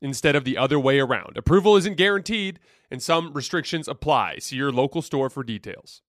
instead of the other way around. Approval isn't guaranteed, and some restrictions apply. See your local store for details.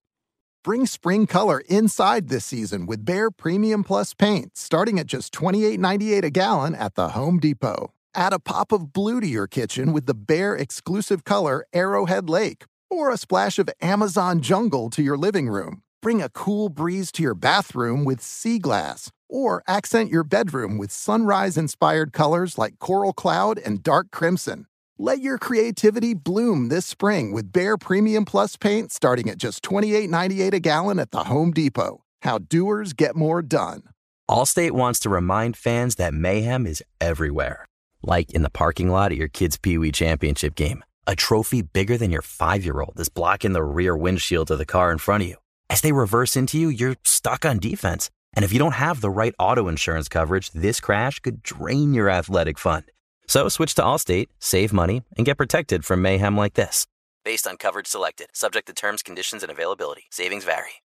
Bring spring color inside this season with Behr Premium Plus paint, starting at just $28.98 a gallon at the Home Depot. Add a pop of blue to your kitchen with the Behr exclusive color Arrowhead Lake, or a splash of Amazon Jungle to your living room. Bring a cool breeze to your bathroom with Sea Glass, or accent your bedroom with sunrise inspired colors like Coral Cloud and Dark Crimson. Let your creativity bloom this spring with Behr Premium Plus paint starting at just $28.98 a gallon at the Home Depot. How doers get more done. Allstate wants to remind fans that mayhem is everywhere, like in the parking lot at your kid's Pee Wee Championship game. A trophy bigger than your five year old is blocking the rear windshield of the car in front of you. As they reverse into you, you're stuck on defense. And if you don't have the right auto insurance coverage, this crash could drain your athletic fund. So switch to Allstate, save money, and get protected from mayhem like this. Based on coverage selected, subject to terms, conditions, and availability. Savings vary.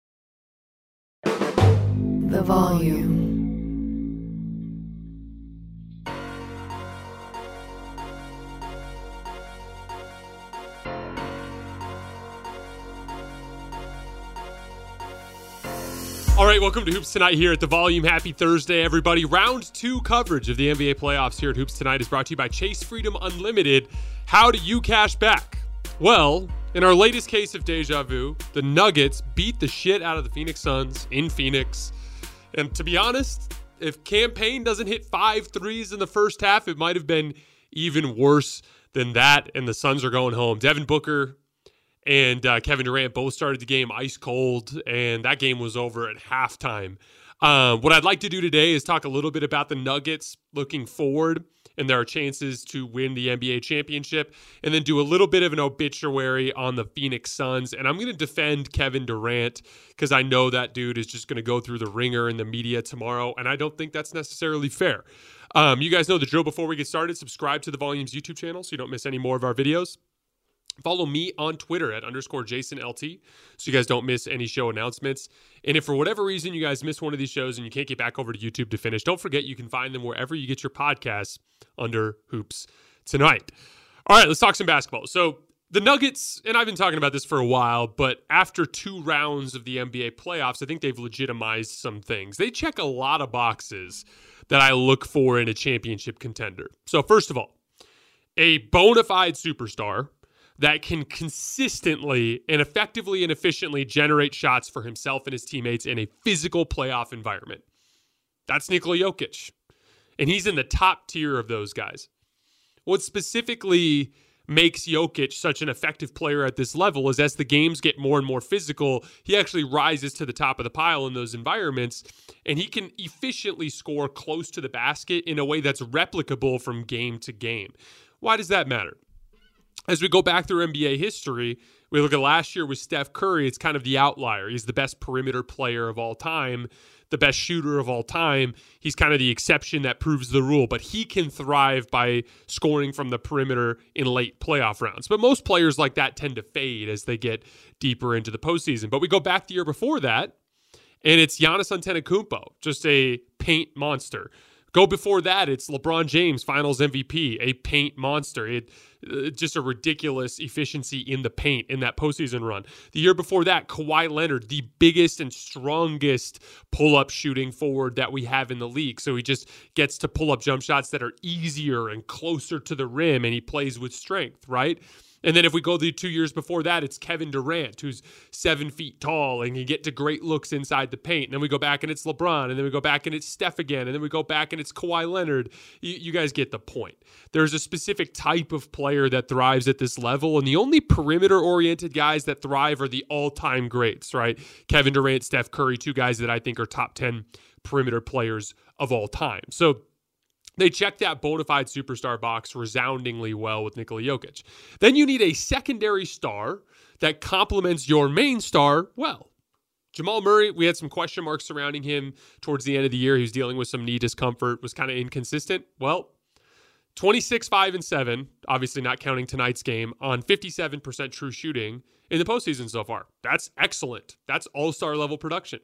The volume. Welcome to Hoops Tonight here at the Volume. Happy Thursday, everybody. Round two coverage of the NBA playoffs here at Hoops Tonight is brought to you by Chase Freedom Unlimited. How do you cash back? Well, in our latest case of deja vu, the Nuggets beat the shit out of the Phoenix Suns in Phoenix. And to be honest, if Cam Payne doesn't hit five threes in the first half, it might have been even worse than that. And the Suns are going home. Devin Booker and uh, Kevin Durant both started the game ice cold, and that game was over at halftime. Um, what I'd like to do today is talk a little bit about the Nuggets looking forward and their chances to win the NBA championship, and then do a little bit of an obituary on the Phoenix Suns. And I'm going to defend Kevin Durant because I know that dude is just going to go through the ringer in the media tomorrow, and I don't think that's necessarily fair. Um, you guys know the drill before we get started. Subscribe to the Volumes YouTube channel so you don't miss any more of our videos. Follow me on Twitter at underscore Jason LT so you guys don't miss any show announcements. And if for whatever reason you guys miss one of these shows and you can't get back over to YouTube to finish, don't forget you can find them wherever you get your podcasts under Hoops Tonight. All right, let's talk some basketball. So the Nuggets, and I've been talking about this for a while, but after two rounds of the NBA playoffs, I think they've legitimized some things. They check a lot of boxes that I look for in a championship contender. So, first of all, a bona fide superstar that can consistently and effectively and efficiently generate shots for himself and his teammates in a physical playoff environment. That's Nikola Jokic. And he's in the top tier of those guys. What specifically makes Jokic such an effective player at this level is as the games get more and more physical, he actually rises to the top of the pile in those environments and he can efficiently score close to the basket in a way that's replicable from game to game. Why does that matter? As we go back through NBA history, we look at last year with Steph Curry, it's kind of the outlier. He's the best perimeter player of all time, the best shooter of all time. He's kind of the exception that proves the rule, but he can thrive by scoring from the perimeter in late playoff rounds. But most players like that tend to fade as they get deeper into the postseason. But we go back the year before that, and it's Giannis Antetokounmpo, just a paint monster. Go before that, it's LeBron James, Finals MVP, a paint monster. It uh, just a ridiculous efficiency in the paint in that postseason run. The year before that, Kawhi Leonard, the biggest and strongest pull up shooting forward that we have in the league. So he just gets to pull up jump shots that are easier and closer to the rim, and he plays with strength, right? And then if we go the two years before that, it's Kevin Durant, who's seven feet tall and can get to great looks inside the paint. And then we go back and it's LeBron. And then we go back and it's Steph again. And then we go back and it's Kawhi Leonard. You, you guys get the point. There's a specific type of player that thrives at this level. And the only perimeter oriented guys that thrive are the all time greats, right? Kevin Durant, Steph Curry, two guys that I think are top 10 perimeter players of all time. So They check that bona fide superstar box resoundingly well with Nikola Jokic. Then you need a secondary star that complements your main star well. Jamal Murray, we had some question marks surrounding him towards the end of the year. He was dealing with some knee discomfort, was kind of inconsistent. Well, 26, 5, and 7, obviously not counting tonight's game, on 57% true shooting in the postseason so far. That's excellent. That's all star level production.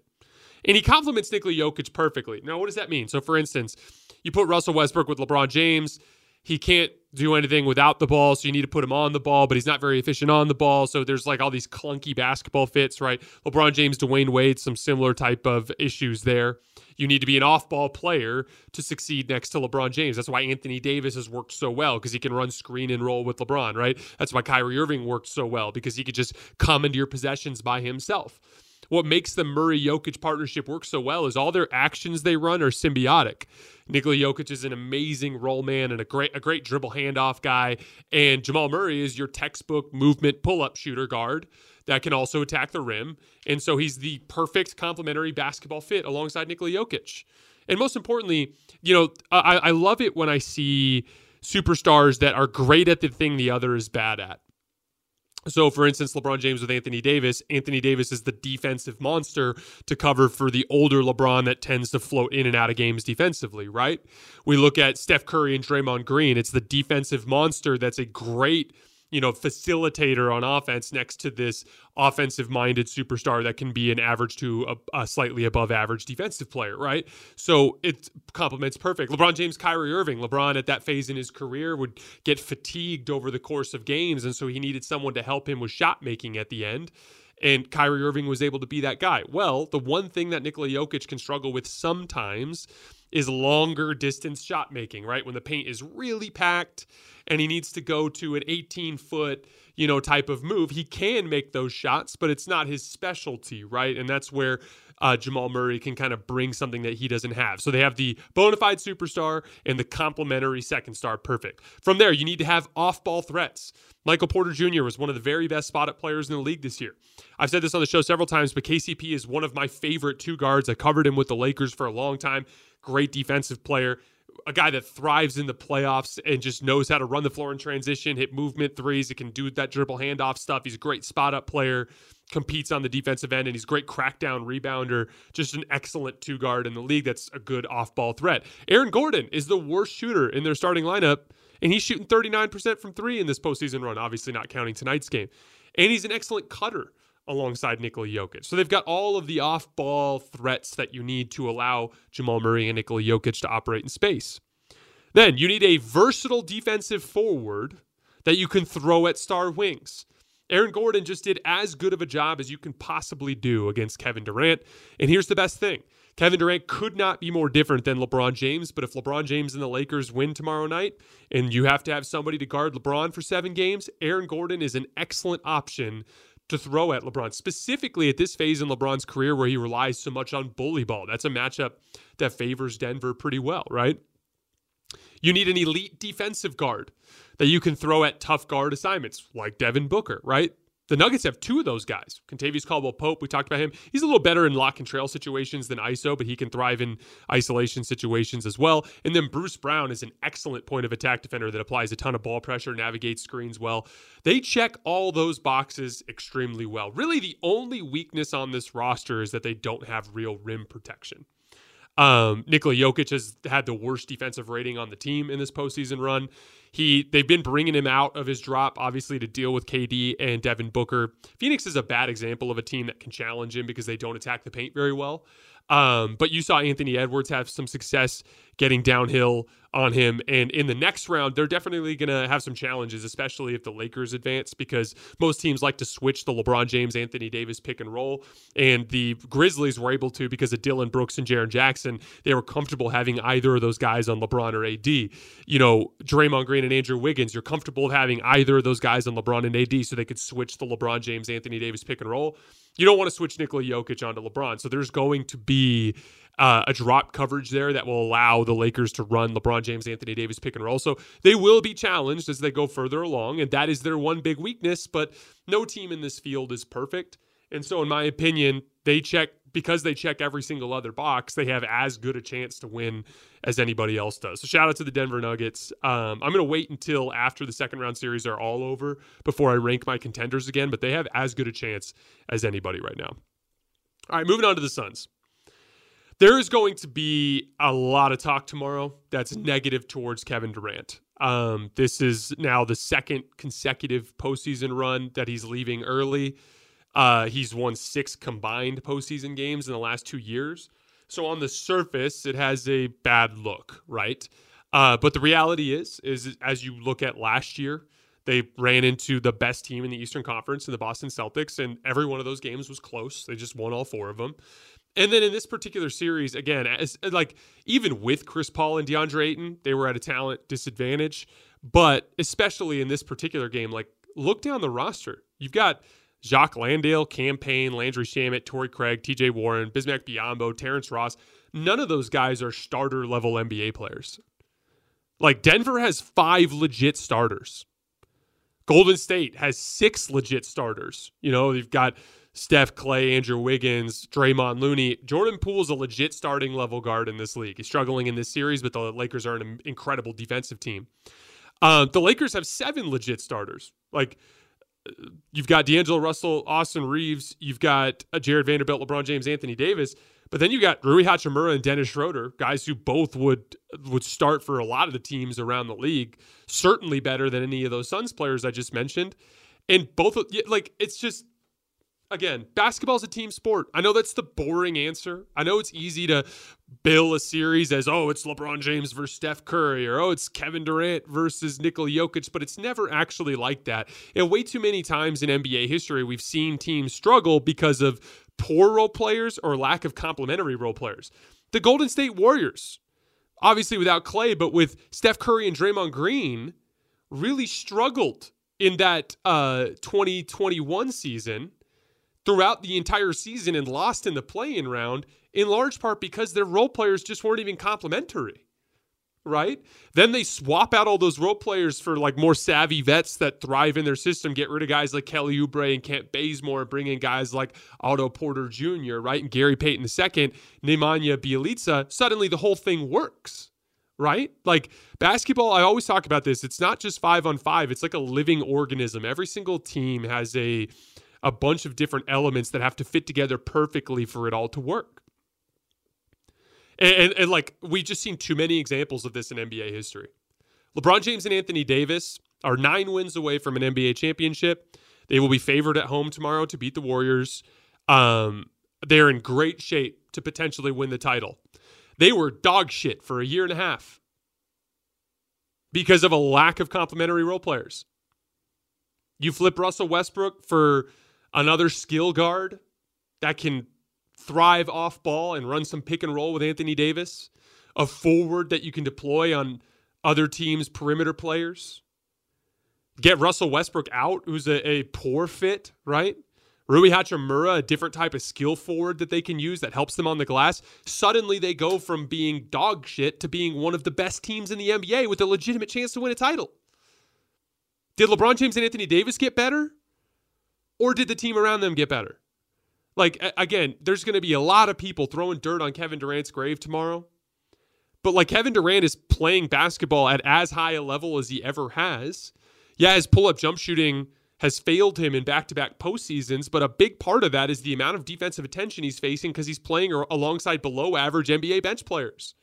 And he complements Nikola Jokic perfectly. Now, what does that mean? So, for instance, you put Russell Westbrook with LeBron James. He can't do anything without the ball, so you need to put him on the ball, but he's not very efficient on the ball. So there's like all these clunky basketball fits, right? LeBron James, Dwyane Wade, some similar type of issues there. You need to be an off ball player to succeed next to LeBron James. That's why Anthony Davis has worked so well because he can run screen and roll with LeBron, right? That's why Kyrie Irving worked so well because he could just come into your possessions by himself what makes the Murray Jokic partnership work so well is all their actions they run are symbiotic. Nikola Jokic is an amazing roll man and a great a great dribble handoff guy, and Jamal Murray is your textbook movement pull up shooter guard that can also attack the rim, and so he's the perfect complementary basketball fit alongside Nikola Jokic. And most importantly, you know, I, I love it when I see superstars that are great at the thing the other is bad at. So, for instance, LeBron James with Anthony Davis, Anthony Davis is the defensive monster to cover for the older LeBron that tends to float in and out of games defensively, right? We look at Steph Curry and Draymond Green. It's the defensive monster that's a great you know, facilitator on offense next to this offensive minded superstar that can be an average to a, a, slightly above average defensive player, right? So it complements perfect. LeBron James, Kyrie Irving. LeBron at that phase in his career would get fatigued over the course of games. And so he needed someone to help him with shot making at the end. And Kyrie Irving was able to be that guy. Well, the one thing that Nikola Jokic can struggle with sometimes is longer distance shot making, right? When the paint is really packed and he needs to go to an 18 foot, you know, type of move, he can make those shots, but it's not his specialty, right? And that's where uh, Jamal Murray can kind of bring something that he doesn't have. So they have the bona fide superstar and the complementary second star perfect. From there, you need to have off ball threats. Michael Porter Jr. was one of the very best spot up players in the league this year. I've said this on the show several times, but KCP is one of my favorite two guards. I covered him with the Lakers for a long time. Great defensive player a guy that thrives in the playoffs and just knows how to run the floor in transition, hit movement threes. He can do that dribble handoff stuff. He's a great spot up player, competes on the defensive end, and he's great crackdown rebounder. Just an excellent two guard in the league that's a good off ball threat. Aaron Gordon is the worst shooter in their starting lineup, and he's shooting 39% from three in this postseason run, obviously not counting tonight's game. And he's an excellent cutter alongside Nikola Jokic. So they've got all of the off ball threats that you need to allow Jamal Murray and Nikola Jokic to operate in space. Then you need a versatile defensive forward that you can throw at star wings. Aaron Gordon just did as good of a job as you can possibly do against Kevin Durant. And here's the best thing Kevin Durant could not be more different than LeBron James, but if LeBron James and the Lakers win tomorrow night and you have to have somebody to guard LeBron for seven games, Aaron Gordon is an excellent option to throw at LeBron, specifically at this phase in LeBron's career where he relies so much on bully ball. That's a matchup that favors Denver pretty well, right? You need an elite defensive guard that you can throw at tough guard assignments like Devin Booker, right? The Nuggets have two of those guys. Kentavious Caldwell Pope, we talked about him. He's a little better in lock and trail situations than ISO, but he can thrive in isolation situations as well. And then Bruce Brown is an excellent point of attack defender that applies a ton of ball pressure, navigates screens well. They check all those boxes extremely well. Really, the only weakness on this roster is that they don't have real rim protection. Um, Nikola Jokic has had the worst defensive rating on the team in this postseason run. He they've been bringing him out of his drop, obviously, to deal with KD and Devin Booker. Phoenix is a bad example of a team that can challenge him because they don't attack the paint very well. Um, but you saw Anthony Edwards have some success getting downhill on him. And in the next round, they're definitely going to have some challenges, especially if the Lakers advance, because most teams like to switch the LeBron James, Anthony Davis pick and roll. And the Grizzlies were able to because of Dillon Brooks and Jaren Jackson. They were comfortable having either of those guys on LeBron or AD. You know, Draymond Green and Andrew Wiggins, you're comfortable having either of those guys on LeBron and AD so they could switch the LeBron James, Anthony Davis pick and roll you don't want to switch Nikola Jokic onto LeBron. So there's going to be uh, a drop coverage there that will allow the Lakers to run LeBron James, Anthony Davis pick and roll. So they will be challenged as they go further along, and that is their one big weakness. But no team in this field is perfect. And so, in my opinion, they check because they check every single other box, they have as good a chance to win as anybody else does. So shout out to the Denver Nuggets. Um, I'm going to wait until after the second round series are all over before I rank my contenders again, but they have as good a chance as anybody right now. All right, moving on to the Suns. There is going to be a lot of talk tomorrow that's negative towards Kevin Durant. Um, this is now the second consecutive postseason run that he's leaving early. Uh, he's won six combined postseason games in the last two years. So on the surface, it has a bad look, right? Uh, but the reality is, is as you look at last year, they ran into the best team in the Eastern Conference in the Boston Celtics, and every one of those games was close. They just won all four of them. And then in this particular series, again, as like even with Chris Paul and DeAndre Ayton, they were at a talent disadvantage. But especially in this particular game, like look down the roster. You've got Jock Landale, Cam Payne, Landry Shamet, Torrey Craig, TJ Warren, Bismack Biyombo, Terrence Ross. None of those guys are starter level NBA players. Like Denver has five legit starters. Golden State has six legit starters. You know, you've got Steph Clay, Andrew Wiggins, Draymond Looney. Jordan Poole's a legit starting level guard in this league. He's struggling in this series, but the Lakers are an incredible defensive team. Uh, the Lakers have seven legit starters. Like you've got D'Angelo Russell, Austin Reaves, you've got uh, Jarred Vanderbilt, LeBron James, Anthony Davis, but then you got Rui Hachimura and Dennis Schroeder, guys who both would would start for a lot of the teams around the league, certainly better than any of those Suns players I just mentioned. And both like it's just again, basketball is a team sport. I know that's the boring answer. I know it's easy to bill a series as, oh, it's LeBron James versus Steph Curry, or oh, it's Kevin Durant versus Nikola Jokic, but it's never actually like that. And way too many times in NBA history, we've seen teams struggle because of poor role players or lack of complementary role players. The Golden State Warriors, obviously without Clay, but with Steph Curry and Draymond Green, really struggled in that uh, 2021 season throughout the entire season and lost in the play-in round in large part because their role players just weren't even complimentary. Right? Then they swap out all those role players for like more savvy vets that thrive in their system, get rid of guys like Kelly Oubre and Kent Bazemore, and bring in guys like Otto Porter Jr., right? And Gary Payton II, Nemanja Bjelica. Suddenly the whole thing works right? Like basketball, I always talk about this. It's not just five on five, it's like a living organism. Every single team has a a bunch of different elements that have to fit together perfectly for it all to work. And, and, and like we've just seen too many examples of this in NBA history. LeBron James and Anthony Davis are nine wins away from an NBA championship. They will be favored at home tomorrow to beat the Warriors. Um, they're in great shape to potentially win the title. They were dog shit for a year and a half because of a lack of complementary role players. You flip Russell Westbrook for another skill guard that can thrive off ball and run some pick and roll with Anthony Davis, a forward that you can deploy on other teams' perimeter players. Get Russell Westbrook out, who's a, a poor fit, right? Rui Hachimura, a different type of skill forward that they can use that helps them on the glass. Suddenly they go from being dog shit to being one of the best teams in the NBA with a legitimate chance to win a title. Did LeBron James and Anthony Davis get better? Or did the team around them get better? Like, again, there's going to be a lot of people throwing dirt on Kevin Durant's grave tomorrow. But like Kevin Durant is playing basketball at as high a level as he ever has. Yeah, his pull up jump shooting has failed him in back to back postseasons, but a big part of that is the amount of defensive attention he's facing because he's playing alongside below average NBA bench players.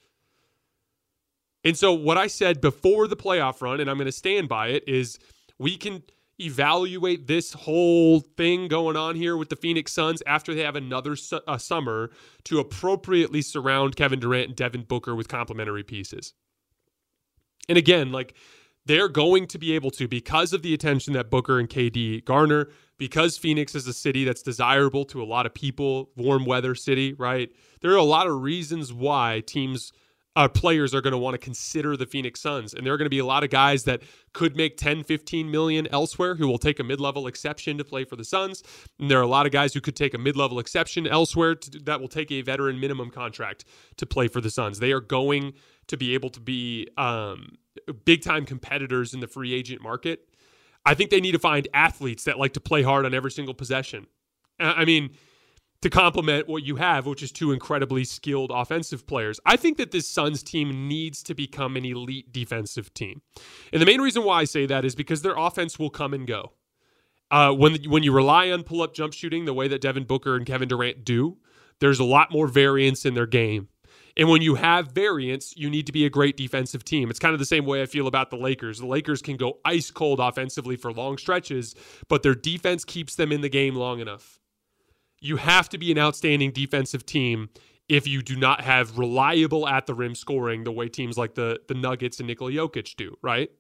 And so, what I said before the playoff run, and I'm going to stand by it, is we can evaluate this whole thing going on here with the Phoenix Suns after they have another su- uh, summer to appropriately surround Kevin Durant and Devin Booker with complementary pieces. And again, like they're going to be able to because of the attention that Booker and KD garner, because Phoenix is a city that's desirable to a lot of people, warm weather city, right? There are a lot of reasons why teams uh, players are going to want to consider the Phoenix Suns. And there are going to be a lot of guys that could make 10, 15 million elsewhere who will take a mid level exception to play for the Suns. And there are a lot of guys who could take a mid level exception elsewhere to, that will take a veteran minimum contract to play for the Suns. They are going to be able to be um, big time competitors in the free agent market. I think they need to find athletes that like to play hard on every single possession. I mean, to complement what you have, which is two incredibly skilled offensive players. I think that this Suns team needs to become an elite defensive team. And the main reason why I say that is because their offense will come and go. Uh, when when you rely on pull up jump shooting the way that Devin Booker and Kevin Durant do, there's a lot more variance in their game. And when you have variance, you need to be a great defensive team. It's kind of the same way I feel about the Lakers. The Lakers can go ice cold offensively for long stretches, but their defense keeps them in the game long enough. You have to be an outstanding defensive team if you do not have reliable at the rim scoring the way teams like the the Nuggets and Nikola Jokic do, right?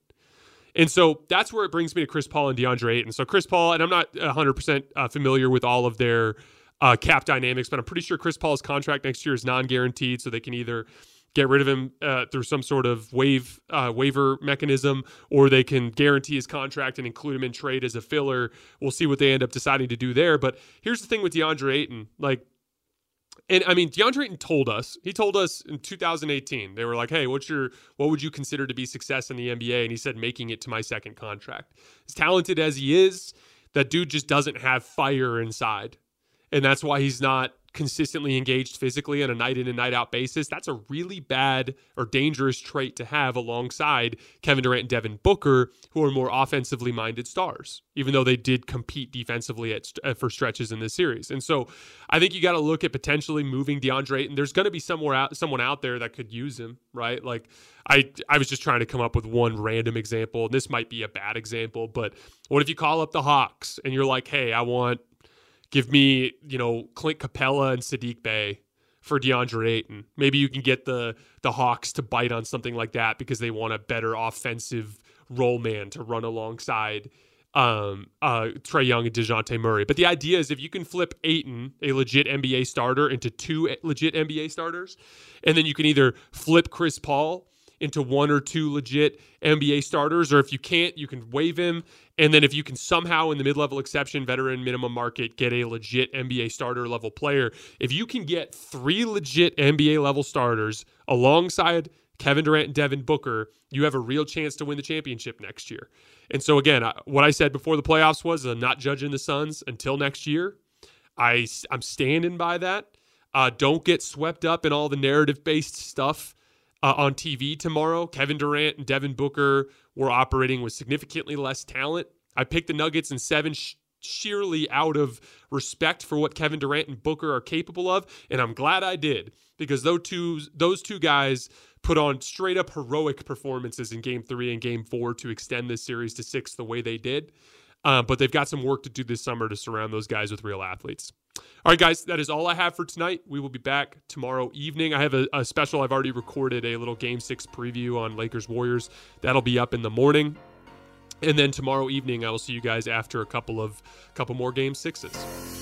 And so that's where it brings me to Chris Paul and DeAndre Ayton. So Chris Paul, and I'm not 100% uh, familiar with all of their uh, cap dynamics, but I'm pretty sure Chris Paul's contract next year is non-guaranteed, so they can either get rid of him uh, through some sort of waive uh, waiver mechanism, or they can guarantee his contract and include him in trade as a filler. We'll see what they end up deciding to do there. But here's the thing with DeAndre Ayton, like. And I mean, DeAndre Ayton told us, he told us in 2018, they were like, hey, what's your, what would you consider to be success in the NBA? And he said, making it to my second contract. As talented as he is, that dude just doesn't have fire inside and that's why he's not consistently engaged physically on a night in and night out basis. That's a really bad or dangerous trait to have alongside Kevin Durant and Devin Booker, who are more offensively minded stars, even though they did compete defensively at, uh, for stretches in this series. And so I think you got to look at potentially moving DeAndre, and there's going to be somewhere out, someone out there that could use him, right? Like I, I was just trying to come up with one random example. And this might be a bad example, but what if you call up the Hawks and you're like, hey, I want give me, you know, Clint Capela and Sadiq Bey for DeAndre Ayton. Maybe you can get the the Hawks to bite on something like that because they want a better offensive roll man to run alongside um, uh, Trae Young and Dejounte Murray. But the idea is if you can flip Ayton, a legit NBA starter, into two legit NBA starters, and then you can either flip Chris Paul into one or two legit NBA starters, or if you can't, you can waive him. And then if you can somehow, in the mid level exception, veteran minimum market, get a legit NBA starter level player, if you can get three legit NBA level starters alongside Kevin Durant and Devin Booker, you have a real chance to win the championship next year. And so, again, what I said before the playoffs was I'm not judging the Suns until next year. I, I'm standing by that. Uh, don't get swept up in all the narrative based stuff uh, on TV tomorrow. Kevin Durant and Devin Booker were operating with significantly less talent. I picked the Nuggets in seven sh- sheerly out of respect for what Kevin Durant and Booker are capable of, and I'm glad I did because those two those two guys put on straight up heroic performances in Game Three and Game Four to extend this series to six the way they did. Uh, but they've got some work to do this summer to surround those guys with real athletes. All right, guys, that is all I have for tonight. We will be back tomorrow evening. I have a, a special. I've already recorded a little Game 6 preview on Lakers Warriors. That'll be up in the morning. And then tomorrow evening, I will see you guys after a couple of couple more Game 6s.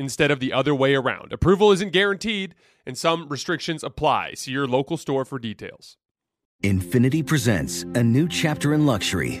instead of the other way around. Approval isn't guaranteed, and some restrictions apply. See your local store for details. Infiniti presents a new chapter in luxury,